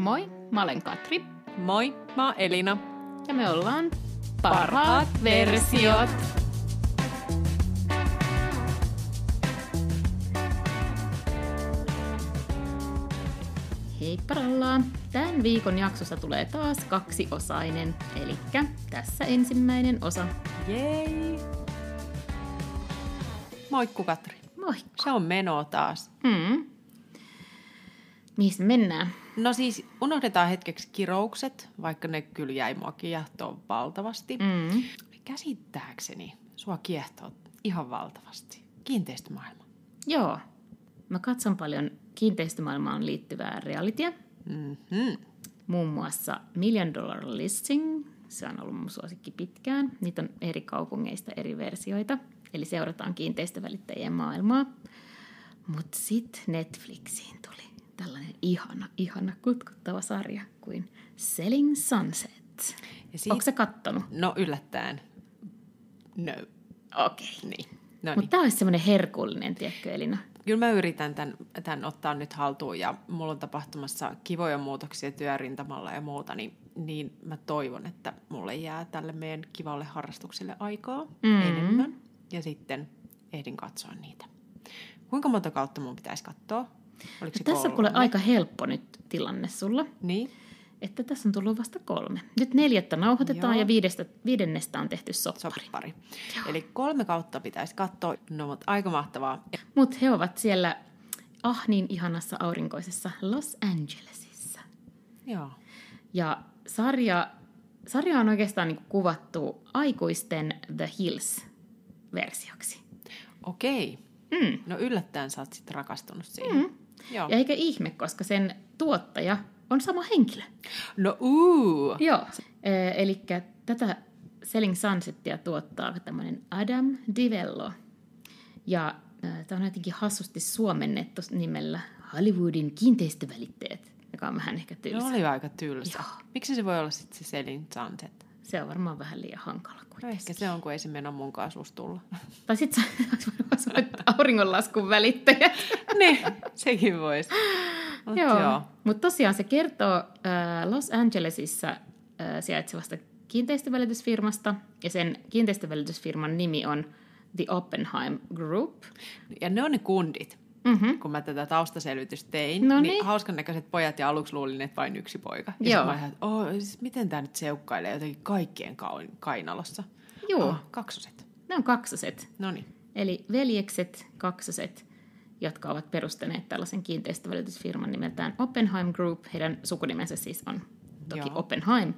Moi, mä olen Katri Moi, mä oon Elina. ja me ollaan Parhaat Parhaat Versiot. Hei parallaan! Tämän viikon jaksossa tulee taas kaksiosainen, eli tässä ensimmäinen osa. Jei! Moikku Katri. Moi! Se on meno taas. Hmm. Mihin me mennään? No siis unohdetaan hetkeksi kiroukset, vaikka ne kyllä jäi mua kiehtoon valtavasti. Mm. Käsittääkseni sua kiehtoo ihan valtavasti. Kiinteistömaailma. Joo. Mä katson paljon kiinteistömaailmaan liittyvää realitya. Mm-hmm. Muun muassa Million Dollar Listing. Se on ollut mun suosikki pitkään. Niitä on eri kaupungeista eri versioita. Eli seurataan kiinteistövälittäjien maailmaa. Mutta sitten Netflixiin tuli tällainen ihana, ihana kutkuttava sarja kuin Selling Sunset. Ja siitä- Onko se kattonut? No yllättäen. No. Okei. Okay. Niin. No Mutta niin. tämä olisi semmoinen herkullinen, tiedätkö Elina? Kyllä mä yritän tämän, tämän ottaa nyt haltuun ja mulla on tapahtumassa kivoja muutoksia työrintamalla ja muuta, niin, niin mä toivon, että mulle jää tälle meidän kivalle harrastukselle aikaa Mm. mm. enemmän ja sitten ehdin katsoa niitä. Kuinka monta kautta mun pitäisi katsoa? Oliko se No Tässä on kuule aika helppo nyt tilanne sulla. Niin? Että tässä on tullut vasta kolme. Nyt neljättä nauhoitetaan Joo. ja viidestä, viidennestä on tehty soppari. Soppari. Eli kolme kautta pitäisi katsoa. No, mutta aika mahtavaa. Mutta he ovat siellä ah niin ihanassa aurinkoisessa Los Angelesissa. Joo. Ja sarja, sarja on oikeastaan niinku kuvattu aikuisten The Hills-versioksi. Okei. Mm. No yllättäen sä oot sitten rakastunut siihen. Mm. Joo. Ja eikä ihme, koska sen tuottaja on sama henkilö. No uu. Joo. Eli tätä Selling Sunsetia tuottaa tämmöinen Adam Divello. Ja tämä on jotenkin hassusti suomennettu nimellä Hollywoodin kiinteistövälittäjät, joka on vähän ehkä tylsä. No oli aika tylsä. Joo. Miksi se voi olla sitten se Selin Sunset? Se on varmaan vähän liian hankala No kuitenkin. ehkä se on, kun ei se mennä mun kanssa tulla. Tai sitten on auringonlaskun välittäjät. niin, sekin voisi. Mut joo. joo. Mutta tosiaan se kertoo äh, Los Angelesissa äh, sijaitsevasta kiinteistövälitysfirmasta, ja sen kiinteistövälitysfirman nimi on The Oppenheim Group. Ja ne on ne kundit. Mm-hmm. Kun mä tätä taustaselvitystä tein, No niin hauskan näköiset pojat ja aluksi luulin, että vain yksi poika. Ja Joo. mä että oh, siis miten tämä nyt seukkailee jotenkin kaikkien kaun- kainalossa. Joo, Oh, kaksoset. ne on kaksoset. No niin. Eli veljekset, kaksoset, jotka ovat perustaneet tällaisen kiinteistövälitysfirman nimeltään Oppenheim Group. Heidän sukunimensä siis on toki Joo. Oppenheim.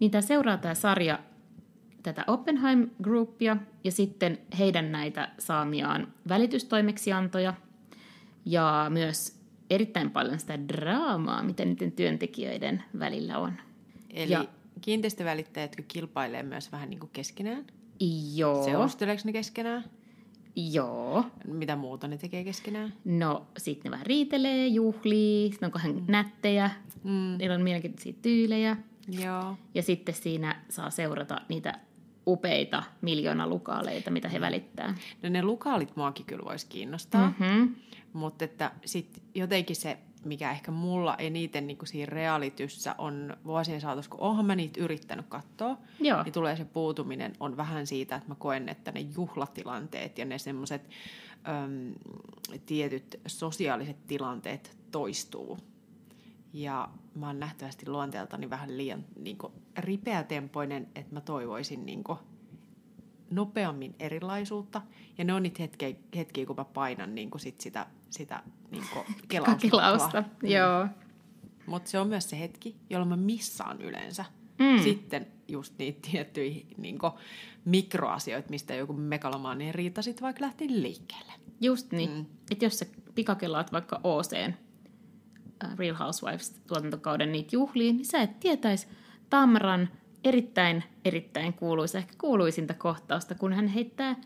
Niin tämä seuraa tämä sarja tätä Oppenheim Groupia ja sitten heidän näitä saamiaan välitystoimeksiantoja ja myös erittäin paljon sitä draamaa, mitä niiden työntekijöiden välillä on. Eli Ja- ja. kiinteistövälittäjät jotka kilpailee myös vähän niin kuin keskenään. Joo, Seurusteleeko ne keskenään? joo. Mitä muuta ne tekee keskenään? No, sitten ne vähän riitelee, juhlii, sitten on kohan nättejä, Mm, niillä on mielenkiintoisia tyylejä. joo. Ja sitten siinä saa seurata niitä upeita miljoonalukaaleita, mitä he välittää. No ne lukaalit muakin kyllä voisi kiinnostaa, mm. Mm-hmm. mutta että sit jotenkin se, mikä ehkä mulla eniten niin siinä realityssä on vuosien saatossa, kun oonhan mä niitä yrittänyt katsoa, Joo. niin tulee se puutuminen on vähän siitä, että mä koen, että ne juhlatilanteet ja ne semmoiset tietyt sosiaaliset tilanteet toistuu. Ja mä oon nähtävästi luonteeltani vähän liian niin kuin, ripeätempoinen, että mä toivoisin niin kuin, nopeammin erilaisuutta. Ja ne on niitä hetkiä, hetkiä kun mä painan niin kuin sit sitä, sitä niin kuin Kelausta. Joo. Mutta se on myös se hetki, jolloin mä missaan yleensä Mm. sitten just niitä tiettyjä niin mikroasioita, mistä joku megalomaaninen riita sitten vaikka lähti liikkeelle. Just niin. Mm. Mm. Että jos sä pikakelaat vaikka äh, Real Housewives tuotantokauden niitä juhliin, niin sä et tietäisi Tamran erittäin, erittäin kuuluisa, ehkä kuuluisinta kohtausta, kun hän heittää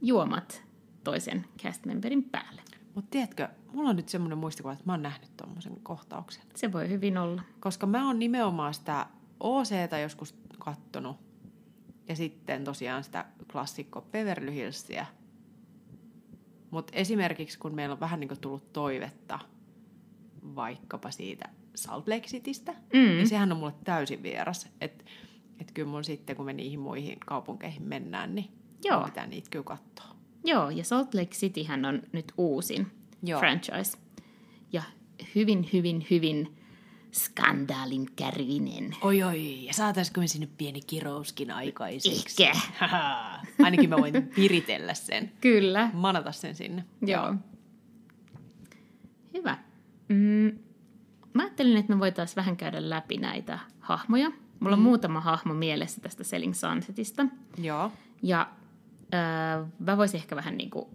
juomat toisen cast-memberin päälle. Mutta tiedätkö, mulla on nyt semmoinen muistikuva, että mä oon nähnyt tuommoisen kohtauksen. Se voi hyvin olla. Koska mä oon nimenomaan sitä OCtä joskus kattonut. Ja sitten tosiaan sitä klassikko Beverly Hillsia. Mutta esimerkiksi kun meillä on vähän niin kuin tullut toivetta vaikkapa siitä Salt Lake Citystä, Mm. niin sehän on mulle täysin vieras. Että et kyllä mun sitten, kun me niihin muihin kaupunkeihin mennään, niin Joo. pitää niitä kyllä katsoa. Joo, ja Salt Lake Cityhän on nyt uusin Joo. franchise. Ja hyvin, hyvin, hyvin skandaalin kärvinen. Oi oi, ja saataisiko me sinne pieni kirouskin aikaiseksi? Ehkä. Ainakin mä voin viritellä sen, Kyllä. manata sen sinne. Joo. Hyvä. Mm, mä ajattelin, että me voitaisiin vähän käydä läpi näitä hahmoja. Mulla on muutama hahmo mielessä tästä Selling Sunsetista. Joo, Ja äh, mä voisin ehkä vähän niin kuin,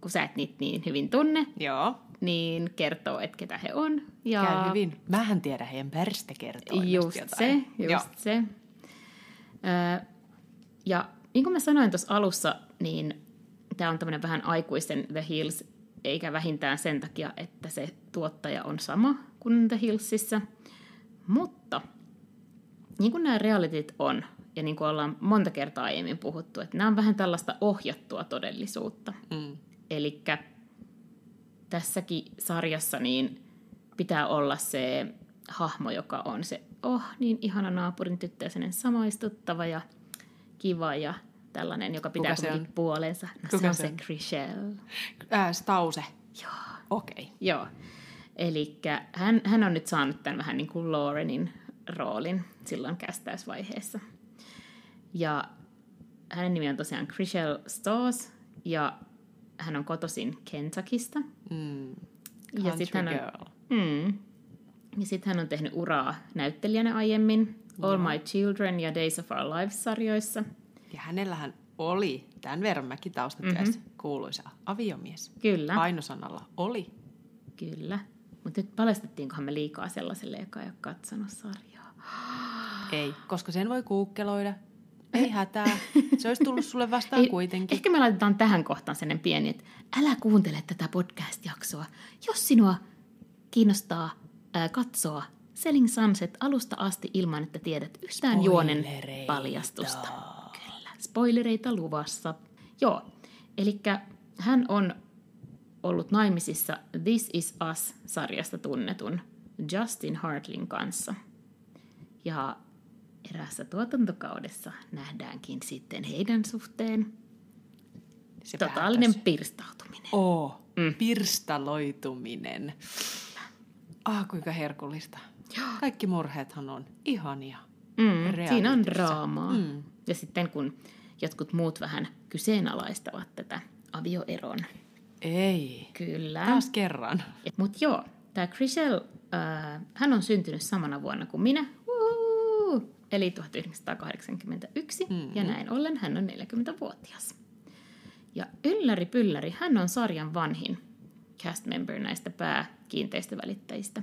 kun sä et niitä niin hyvin tunne, joo. niin kertoo, että ketä he on. Ja Käy hyvin. Mähän tiedän heidän pärstekertoimesta Just jotain. se, just Joo. se. Ö, ja niin kuin mä sanoin tuossa alussa, niin tämä on tämmöinen vähän aikuisten The Hills, eikä vähintään sen takia, että se tuottaja on sama kuin The Hillsissä. Mutta niin kuin nämä realityt on, ja niin kuin ollaan monta kertaa aiemmin puhuttu, että nämä on vähän tällaista ohjattua todellisuutta. Mm. Eli tässäkin sarjassa niin pitää olla se hahmo, joka on se, oh niin ihana naapurin tyttö ja sellainen samaistuttava ja kiva ja tällainen, joka pitää Kuka se on? puolensa. No Kuka se on se? Chriselle. Ää, Stause. Joo. Okei. Okay. Joo. Eli hän, hän on nyt saanut tämän vähän niin kuin Laurenin roolin silloin kästäysvaiheessa. Ja hänen nimi on tosiaan Chriselle Stars ja hän on kotoisin Kentuckista. Mm. Ja Country sit hän on, mm, ja sitten hän on tehnyt uraa näyttelijänä aiemmin All My Children ja Days of Our Lives-sarjoissa. Ja hänellähän oli tämän verran mäkin taustatyössä mm-hmm. kuuluisa aviomies. Kyllä, Painosanalla oli. kyllä. Mutta nyt paljastettiinkohan me liikaa sellaiselle, joka ei ole katsonut sarjaa. Ei, koska sen voi kuukkeloida. Ei hätää. Se olisi tullut sulle vastaan Ei, kuitenkin. Ehkä me laitetaan tähän kohtaan sellainen pieni, että älä kuuntele tätä podcast-jaksoa. Jos sinua kiinnostaa ää, katsoa Selling Sunset alusta asti ilman, että tiedät yhtään juonen paljastusta. Spoilereita luvassa. Joo, eli hän on ollut naimisissa This Is Us-sarjasta tunnetun Justin Hartlin kanssa. Ja eräässä tuotantokaudessa nähdäänkin sitten heidän suhteen Se totaalinen päätös. pirstautuminen. Oo, mm. pirstaloituminen. Ah, kuinka herkullista. Kaikki murheethan on ihania. Mm, siinä on draamaa. Mm. Mm. Ja sitten kun jotkut muut vähän kyseenalaistavat tätä avioeron. Ei. Kyllä. Taas kerran. Mutta joo, tämä Chriselle, äh, hän on syntynyt samana vuonna kuin minä. Uhu! Eli 1981. Mm-hmm. Ja näin ollen hän on 40-vuotias. Ja ylläri pylläri, hän on sarjan vanhin cast member näistä pääkiinteistövälittäjistä,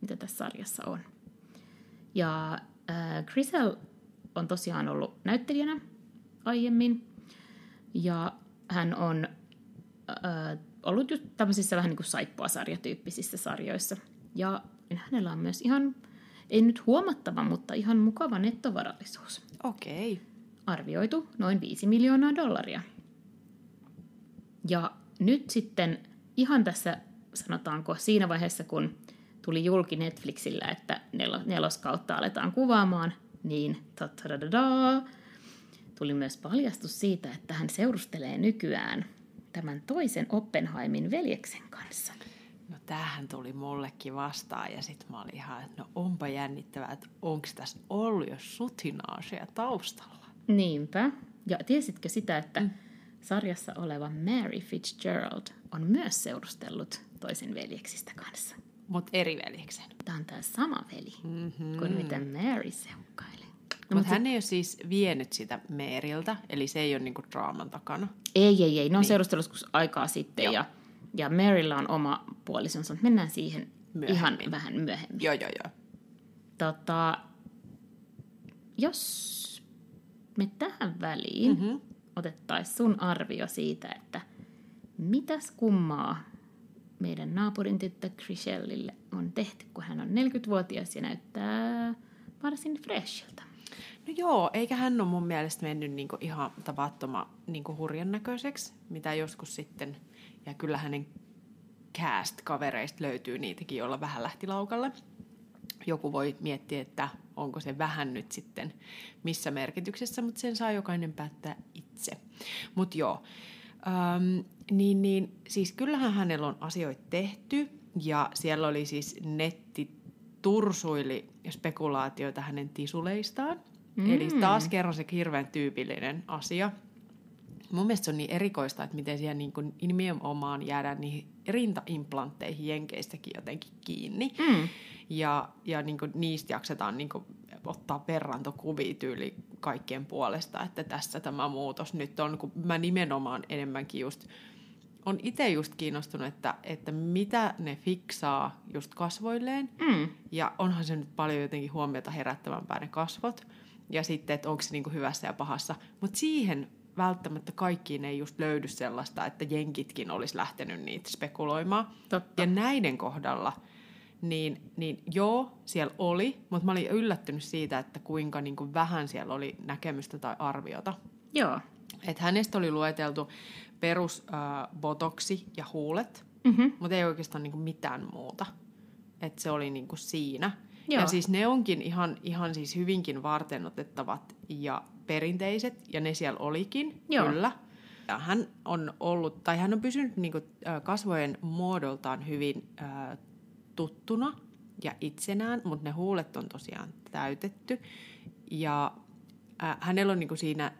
mitä tässä sarjassa on. Ja äh, Chriselle on tosiaan ollut näyttelijänä aiemmin. Ja hän on äh, ollut just tämmöisissä vähän niin kuin saippua-sarjatyyppisissä sarjoissa. Ja hänellä on myös ihan, ei nyt huomattava, mutta ihan mukava nettovarallisuus. Okei. Okay. Arvioitu noin 5 miljoonaa dollaria. Ja nyt sitten ihan tässä, sanotaanko siinä vaiheessa, kun tuli julki Netflixillä, että nel- neloskautta aletaan kuvaamaan, niin ta-ta-da-da-da, tuli myös paljastus siitä, että hän seurustelee nykyään tämän toisen Oppenheimin veljeksen kanssa. No tämähän tuli mullekin vastaan ja sitten mä olin ihan, että no onpa jännittävää, että onko tässä ollut jo sutinaasia taustalla. Niinpä. Ja tiesitkö sitä, että mm. sarjassa oleva Mary Fitzgerald on myös seurustellut toisen veljeksistä kanssa? Mutta eri veljeksen. Tämä on tämä sama veli Mm-hmm. kuin mitä Mary seukkailee. No, mutta hän ei ole siis vienyt sitä Meeriltä, eli se ei ole niinku draaman takana. Ei, ei, ei. Ne on niin. seurustellut joskus aikaa sitten Joo. ja, ja Marylla on oma puolisonsa. Mennään siihen Myöhemmin. ihan vähän myöhemmin. Joo, joo, joo. Tota, jos me tähän väliin mm-hmm. otettaisiin sun arvio siitä, että mitäs kummaa meidän naapurin tyttö Chrisellille on tehty, kun hän on 40-vuotias ja näyttää varsin freshiltä. No joo, eikä hän ole mun mielestä mennyt niinku ihan tavattoman niinku hurjan näköiseksi, mitä joskus sitten, ja kyllä hänen cast-kavereista löytyy niitäkin, joilla vähän lähti laukalle. joku voi miettiä, että onko se vähän nyt sitten missä merkityksessä, mutta sen saa jokainen päättää itse. Mutta joo, ähm, niin, niin siis kyllähän hänellä on asioita tehty ja siellä oli siis netti tursuili spekulaatioita hänen tisuleistaan. Mm. Eli taas kerran se hirveän tyypillinen asia. Mun mielestä se on niin erikoista, että miten siellä niin kuin nimenomaan jäädään niihin rintaimplantteihin jenkeistäkin jotenkin kiinni. Mm. Ja, ja niin kuin niistä jaksetaan niin kuin ottaa verrantokuvia tyyli kaikkien puolesta, että tässä tämä muutos nyt on, kun mä nimenomaan enemmänkin just on itse just kiinnostunut, että, että mitä ne fiksaa just kasvoilleen. Mm. Ja onhan se nyt paljon jotenkin huomiota herättävämpää ne kasvot. Ja sitten, että onko se niinku hyvässä ja pahassa. Mutta siihen välttämättä kaikkiin ei just löydy sellaista, että jenkitkin olisi lähtenyt niitä spekuloimaan. Totta. Ja näiden kohdalla, niin, niin joo, siellä oli, mutta mä olin yllättynyt siitä, että kuinka niin kuin vähän siellä oli näkemystä tai arviota. Joo. Et hänestä oli lueteltu perus äh, botoksi ja huulet, mm-hmm. mutta ei oikeastaan niin kuin mitään muuta. Et se oli niin kuin siinä. Joo. Ja siis ne onkin ihan, ihan siis hyvinkin varteenotettavat ja perinteiset, ja ne siellä olikin, Joo. kyllä. Ja hän on ollut, tai hän on pysynyt niin kuin, kasvojen muodoltaan hyvin äh, tuttuna ja itsenään, mutta ne huulet on tosiaan täytetty. Ja äh, hänellä on niin kuin siinä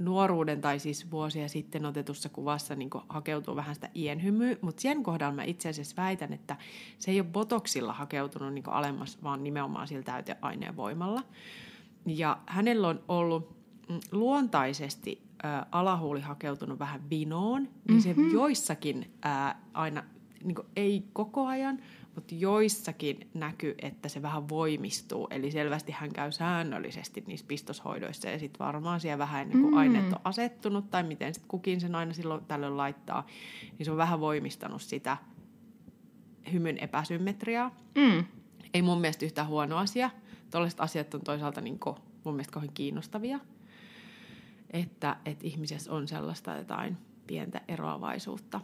nuoruuden tai siis vuosia sitten otetussa kuvassa niin hakeutuu vähän sitä ienhymyä, mutta sen kohdalla mä itse asiassa väitän, että se ei ole botoksilla hakeutunut niin alemmas, vaan nimenomaan sillä täyteaineen voimalla. Ja hänellä on ollut mm, luontaisesti ä, alahuuli hakeutunut vähän vinoon, niin mm-hmm. se mhm. joissakin ä, aina, niin ei koko ajan, mutta joissakin näkyy, että se vähän voimistuu. Eli selvästi hän käy säännöllisesti niissä pistoshoidoissa ja sitten varmaan siellä vähän ennen kuin mm. aineet on asettunut tai miten sitten kukin sen aina silloin tällöin laittaa, niin se on vähän voimistanut sitä hymyn epäsymmetriaa. Mm. Ei mun mielestä yhtään huono asia. Tuollaiset asiat on toisaalta niin kuin, mun mielestä kauhean kiinnostavia, että, että ihmisessä on sellaista jotain pientä eroavaisuutta.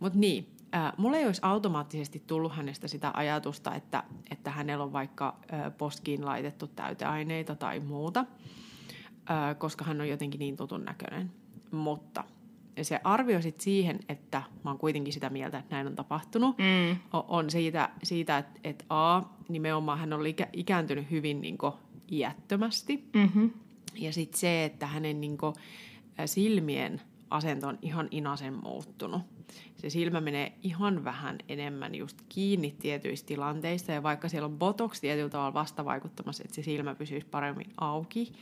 Mutta niin, Mulle ei olisi automaattisesti tullut hänestä sitä ajatusta, että, että hänellä on vaikka poskiin laitettu täyteaineita tai muuta, koska hän on jotenkin niin tutun näköinen. Mutta se arvio sit siihen, että mä oon kuitenkin sitä mieltä, että näin on tapahtunut, mm. on siitä, siitä että, että A, nimenomaan hän on ikä, ikääntynyt hyvin niin kuin, iättömästi. Mm-hmm. Ja sitten se, että hänen niin kuin, silmien asento on ihan inasen muuttunut se silmä menee ihan vähän enemmän just kiinni tietyissä tilanteissa. Ja vaikka siellä on botox tietyllä tavalla vastavaikuttamassa, että se silmä pysyisi paremmin auki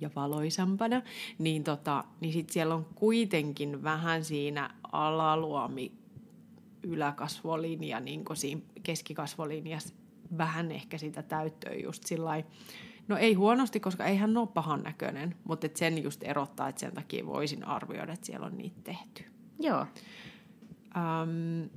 ja valoisampana, niin, tota, niin sit siellä on kuitenkin vähän siinä alaluomi yläkasvolinja, niin kuin siinä keskikasvolinjassa vähän ehkä sitä täyttöä just sillä No ei huonosti, koska ei hän ole pahan näköinen, mutta et sen just erottaa, että sen takia voisin arvioida, että siellä on niitä tehty. Joo. Um,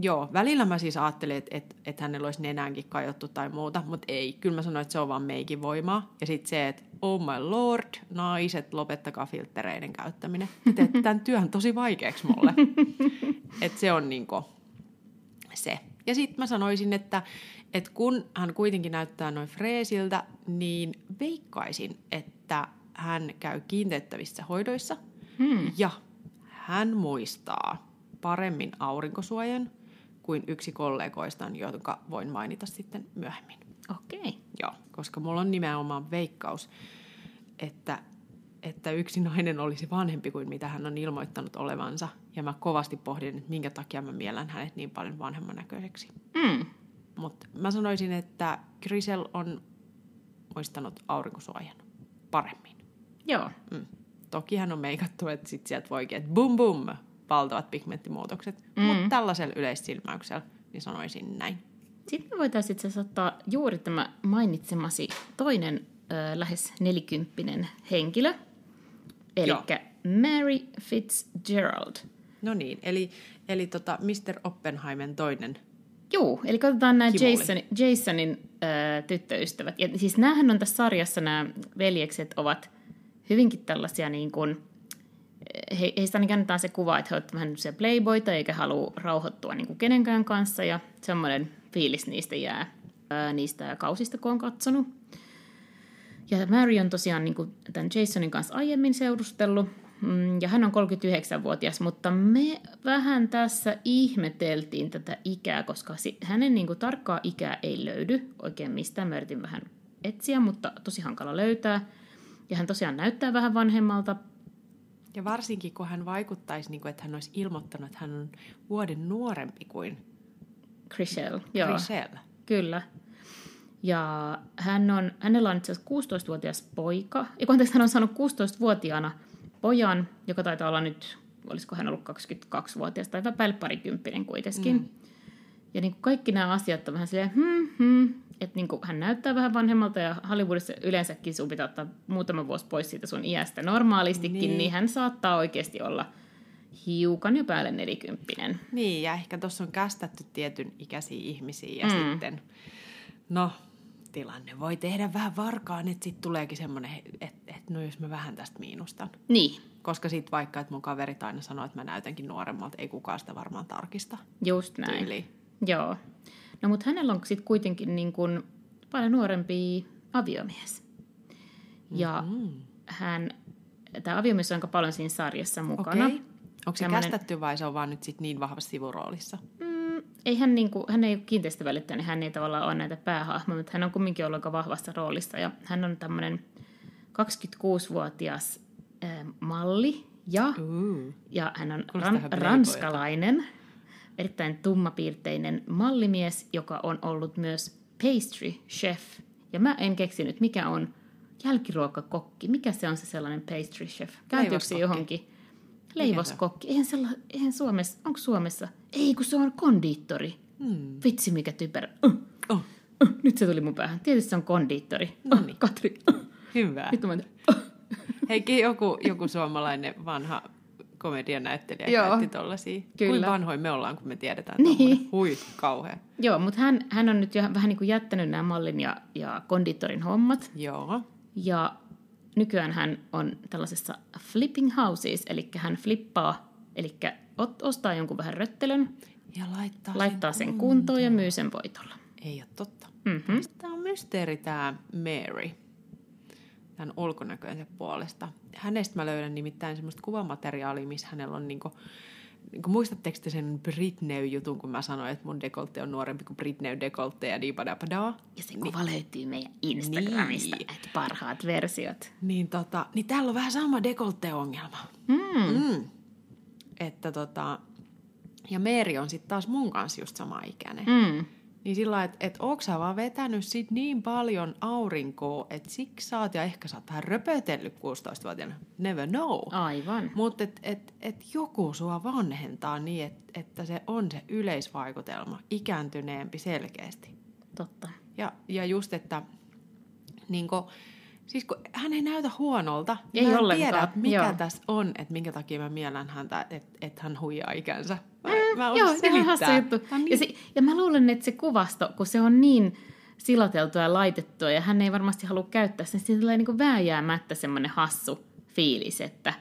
joo, välillä mä siis ajattelin, että et, et hänellä olisi nenäänkin kajottu tai muuta, mutta ei. Kyllä mä sanoin, että se on vaan meikin voimaa. Ja sitten se, että oh my lord, naiset, lopettakaa filttereiden käyttäminen. Te tämän työn tosi vaikeaksi mulle. että se on niinku se. Ja sitten mä sanoisin, että, että kun hän kuitenkin näyttää noin freesiltä, niin veikkaisin, että hän käy kiinteyttävissä hoidoissa hmm. ja hän muistaa paremmin aurinkosuojan kuin yksi kollegoistaan, jonka voin mainita sitten myöhemmin. Okei. Okay. Joo, koska mulla on nimenomaan veikkaus, että, että yksi nainen olisi vanhempi kuin mitä hän on ilmoittanut olevansa. Ja mä kovasti pohdin, että minkä takia mä miellän hänet niin paljon vanhemman näköiseksi. Mm. Mutta mä sanoisin, että Grisel on muistanut aurinkosuojan paremmin. Joo. Mm. Toki hän on meikattu, että sit sieltä voikin, että bum bum, valtavat pigmenttimuutokset. Mm. Mutta tällaisella yleissilmäyksellä niin sanoisin näin. Sitten me voitaisiin itse ottaa juuri tämä mainitsemasi toinen ö, lähes nelikymppinen henkilö, eli Mary Fitzgerald. No niin, eli, eli tota Mr. Oppenheimen toinen Joo, eli katsotaan nämä Jason, Jasonin ö, tyttöystävät. Ja siis näähän on tässä sarjassa, nämä veljekset ovat hyvinkin tällaisia niin kuin, he, heistä ainakin annetaan se kuva, että he ovat vähän se playboita eikä halua rauhoittua niin kuin kenenkään kanssa ja semmoinen fiilis niistä jää ää, niistä kausista, kun on katsonut. Ja Mary on tosiaan niin kuin, tämän Jasonin kanssa aiemmin seurustellut, mm, ja hän on 39-vuotias, mutta me vähän tässä ihmeteltiin tätä ikää, koska hänen niin kuin, tarkkaa ikää ei löydy oikein mistään. Mä yritin vähän etsiä, mutta tosi hankala löytää. Ja hän tosiaan näyttää vähän vanhemmalta. Ja varsinkin, kun hän vaikuttaisi, niin kuin, että hän olisi ilmoittanut, että hän on vuoden nuorempi kuin Chriselle. Chriselle. Kyllä. Ja hän on, hänellä on itse asiassa 16-vuotias poika. Ja kun hän on saanut 16-vuotiaana pojan, joka taitaa olla nyt, olisiko hän ollut 22-vuotias tai päälle parikymppinen kuitenkin. Mm. Ja niin kuin kaikki nämä asiat on vähän silleen, hmm, hmm, että niin hän näyttää vähän vanhemmalta ja Hollywoodissa yleensäkin sun pitää ottaa muutama vuosi pois siitä sun iästä normaalistikin, niin, niin hän saattaa oikeasti olla hiukan jo päälle nelikymppinen. Niin, ja ehkä tuossa on kästetty tietyn ikäisiä ihmisiä ja mm. sitten, no, tilanne voi tehdä vähän varkaan, että sitten tuleekin semmoinen, että, että no jos mä vähän tästä miinustan. Niin. Koska sitten vaikka, että mun kaverit aina sanoo, että mä näytänkin nuoremmalta, ei kukaan sitä varmaan tarkista. Just näin. Tyyli. Joo. No mutta hänellä on sitten kuitenkin niin kuin paljon nuorempi aviomies. Ja mm-hmm. hän, tämä aviomies on aika paljon siinä sarjassa mukana. Okay. Onko se Sellainen... kästetty vai se on vaan nyt sit niin vahvassa sivuroolissa? Mm, ei hän, niin kuin, hän ei ole kiinteistövälittäjä, niin hän ei tavallaan ole näitä päähahmoja, mutta hän on kumminkin ollut aika vahvassa roolissa. Ja hän on tämmöinen 26-vuotias äh, malli ja, uh, ja hän on ran, ranskalainen erittäin tummapiirteinen mallimies, joka on ollut myös pastry chef. Ja mä en keksinyt, mikä on jälkiruokakokki. Mikä se on se sellainen pastry chef? Käytyykö se johonkin? Leivoskokki. Eihän, sella, eihän Suomessa, onko Suomessa? Ei, kun se on kondiittori. Hmm. Vitsi, mikä typerä. Uh, oh. uh, nyt se tuli mun päähän. Tietysti se on kondiittori. No niin. Uh, Katri. Uh. Hyvä. Nyt mä... uh. Heikki, joku, joku suomalainen vanha komedianäyttelijä Joo. käytti tollasia. Kyllä. Kuin vanhoin me ollaan, kun me tiedetään niin. Hui, kauhea. Joo, mutta hän, hän on nyt jo vähän niin kuin jättänyt nämä mallin ja, ja konditorin hommat. Joo. Ja nykyään hän on tällaisessa flipping houses, eli hän flippaa, eli ostaa jonkun vähän röttelön. Ja laittaa, laittaa sen, sen kuntoon ja myy sen voitolla. Ei ole totta. Mm-hmm. Tämä on mysteeri tämä Mary tämän ulkonäköensä puolesta. Hänestä mä löydän nimittäin semmoista kuvamateriaalia, missä hänellä on niinku, niinku muistatteko te sen Britney-jutun, kun mä sanoin, että mun dekolte on nuorempi kuin Britney dekolte ja niin padapadaa? Ja se kuva niin, löytyy meidän Instagramista, niin. että parhaat versiot. Niin, tota, niin täällä on vähän sama dekolte-ongelma. Mm. Mm. Että tota, ja Meeri on sitten taas mun kanssa just sama ikäinen. Mm. Niin sillä että et onko sä vaan vetänyt sit niin paljon aurinkoa, että siksi sä oot ja ehkä sä oot vähän röpötellyt 16-vuotiaana. Never know. Aivan. Mutta et, et, et joku sua vanhentaa niin, et, että se on se yleisvaikutelma, ikääntyneempi selkeästi. Totta. Ja, ja just, että niin kun, Siis kun hän ei näytä huonolta. Ei mä en ollenkaan. tiedä, mikä Joo. tässä on, että minkä takia mä miellän häntä, että, että hän huijaa ikänsä. Mä, mä joo, se on hassu juttu. Niin... Ja, se, ja mä luulen, että se kuvasto, kun se on niin silateltua ja laitettua, ja hän ei varmasti halua käyttää sen, niin tulee niin vääjäämättä semmoinen hassu fiilis, että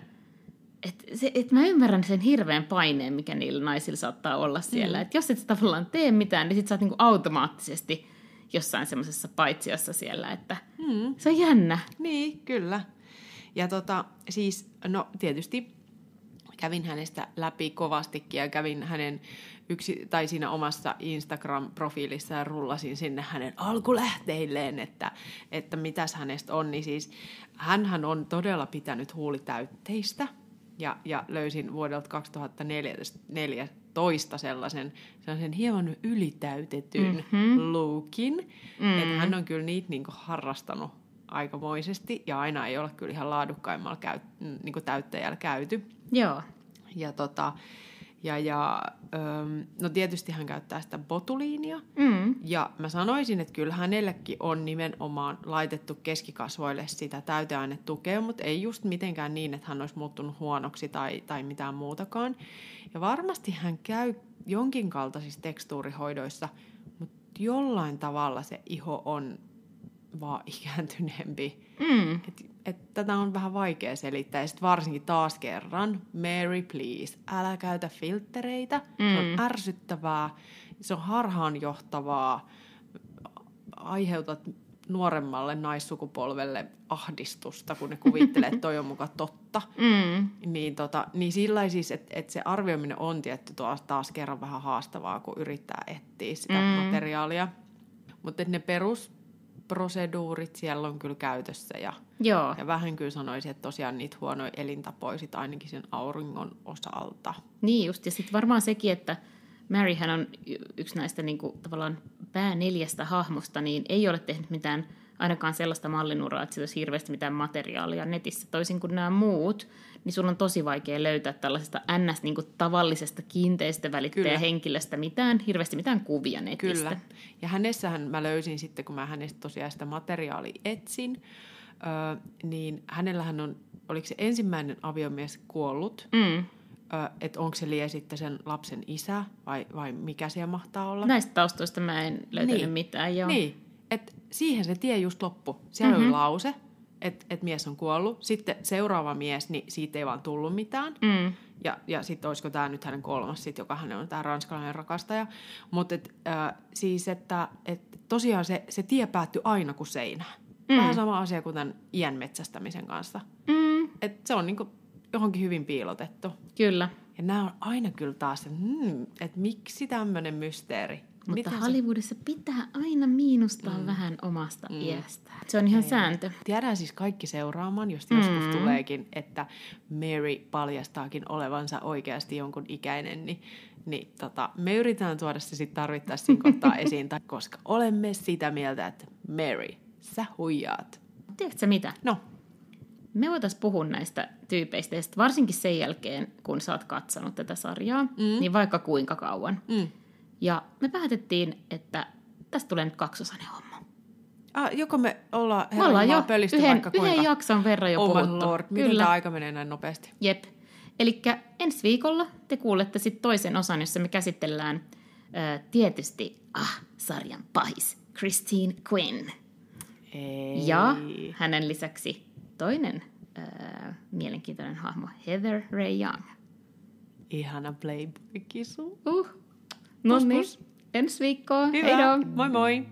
et se, et mä ymmärrän sen hirveän paineen, mikä niillä naisilla saattaa olla siellä. Mm. Että jos et sä tavallaan tee mitään, niin sit sä oot niinku automaattisesti jossain semmoisessa paitsiossa siellä, että mm. se on jännä. Niin, kyllä. Ja tota, siis, no tietysti kävin hänestä läpi kovastikin ja kävin hänen yksi, tai siinä omassa Instagram-profiilissa ja rullasin sinne hänen alkulähteilleen, että, että mitäs hänestä on. Niin siis hänhän on todella pitänyt huulitäytteistä ja, ja löysin vuodelta 2014 sellaisen, sellaisen hieman ylitäytetyn mm-hmm. lookin. Mm. Että hän on kyllä niitä niinku harrastanut aikamoisesti ja aina ei ole kyllä ihan laadukkaimmalla käy, niinku täyttäjällä käyty. Joo. Ja, tota, ja, ja no tietysti hän käyttää sitä botuliinia. Mm. Ja mä sanoisin, että kyllä hänellekin on nimenomaan laitettu keskikasvoille sitä täyteainetukea, mutta ei just mitenkään niin, että hän olisi muuttunut huonoksi tai, tai mitään muutakaan. Ja varmasti hän käy jonkin kaltaisissa tekstuurihoidoissa, mutta jollain tavalla se iho on vaan ikääntyneempi. Mm. Et, et tätä on vähän vaikea selittää. Ja sitten varsinkin taas kerran, Mary please, älä käytä filtreitä. Mm. Se on mm. ärsyttävää, se on harhaanjohtavaa. aiheutat nuoremmalle naissukupolvelle ahdistusta, kun ne kuvittelee, että toi on muka totta. Mm. Niin, tota, niin sillä siis, että et se arvioiminen on tietty taas, taas kerran vähän haastavaa, kun yrittää etsiä sitä Mm. materiaalia. Mutta ne perusproseduurit siellä on kyllä käytössä ja, Joo. ja vähän kyllä sanoisin, että tosiaan niitä huonoja elintapoja sit ainakin sen auringon osalta. Niin just, ja sitten varmaan sekin, että Maryhän on yksi näistä niin kuin, tavallaan pää neljästä hahmosta, niin ei ole tehnyt mitään ainakaan sellaista mallinuraa, että sillä olisi hirveästi mitään materiaalia netissä. Toisin kuin nämä muut, niin sun on tosi vaikea löytää tällaisesta ns. Niin kuin, tavallisesta kiinteistövälittäjähenkilöstä mitään, hirveästi mitään kuvia netistä. Kyllä. Ja hänessähän mä löysin sitten, kun mä hänestä tosiaan sitä materiaalia etsin, niin hänellähän on, oliko se ensimmäinen aviomies kuollut, Mm. että onko se lie sitten sen lapsen isä vai, vai mikä siellä mahtaa olla. Näistä taustoista mä en löytänyt Niin. mitään. Joo. Niin, siihen se tie just loppu. Siellä mm-hmm. oli lause, että et mies on kuollut. Sitten seuraava mies, niin siitä ei vaan tullut mitään. Mm. Ja, ja sitten olisiko tämä nyt hänen kolmas, sit, joka hänen on tämä ranskalainen rakastaja. Mutta äh, siis, että et tosiaan se, se tie päättyi aina kuin seinään. Mm. Vähän sama asia kuin tämän iän metsästämisen kanssa. Mm. Et se on niinku johonkin hyvin piilotettu. Kyllä. Ja nämä on aina kyllä taas, että hmm, et miksi tämmöinen mysteeri? Mutta Miten se- Hollywoodissa pitää aina miinustaa mm. vähän omasta mm. iästään. Se on ihan sääntö. Tiedään siis kaikki seuraamaan, jos joskus mm. tuleekin, että Mary paljastaakin olevansa oikeasti jonkun ikäinen, niin, niin tota, me yritetään tuoda se sitten tarvittaessa siinä kohtaa esiin, tai- koska olemme sitä mieltä, että Mary, sä huijaat. Tiedätkö mitä? No, Me voitaisiin puhua näistä tyypeistä, ja varsinkin sen jälkeen, kun sä oot katsonut tätä sarjaa, mm. niin vaikka kuinka kauan. mm. Ja me päätettiin, että tästä tulee nyt kaksosainen homma. ah, joko me ollaan Me ollaan jo pölisty yhden, vaikka kuinka. yhden jakson verran jo oh puhuttu. lord, miten Kyllä. tämä aika menee näin nopeasti? Jep. Eli ensi viikolla te kuulette sitten toisen osan, jossa me käsitellään ö, tietysti ah, sarjan pahis, Christine Quinn. Ei. Ja hänen lisäksi toinen ö, mielenkiintoinen hahmo, Heather Ray Young. Ihana Playboy-kisu. Uh. No niin, ensi viikkoa. Hyvä. Heidoo. Moi moi.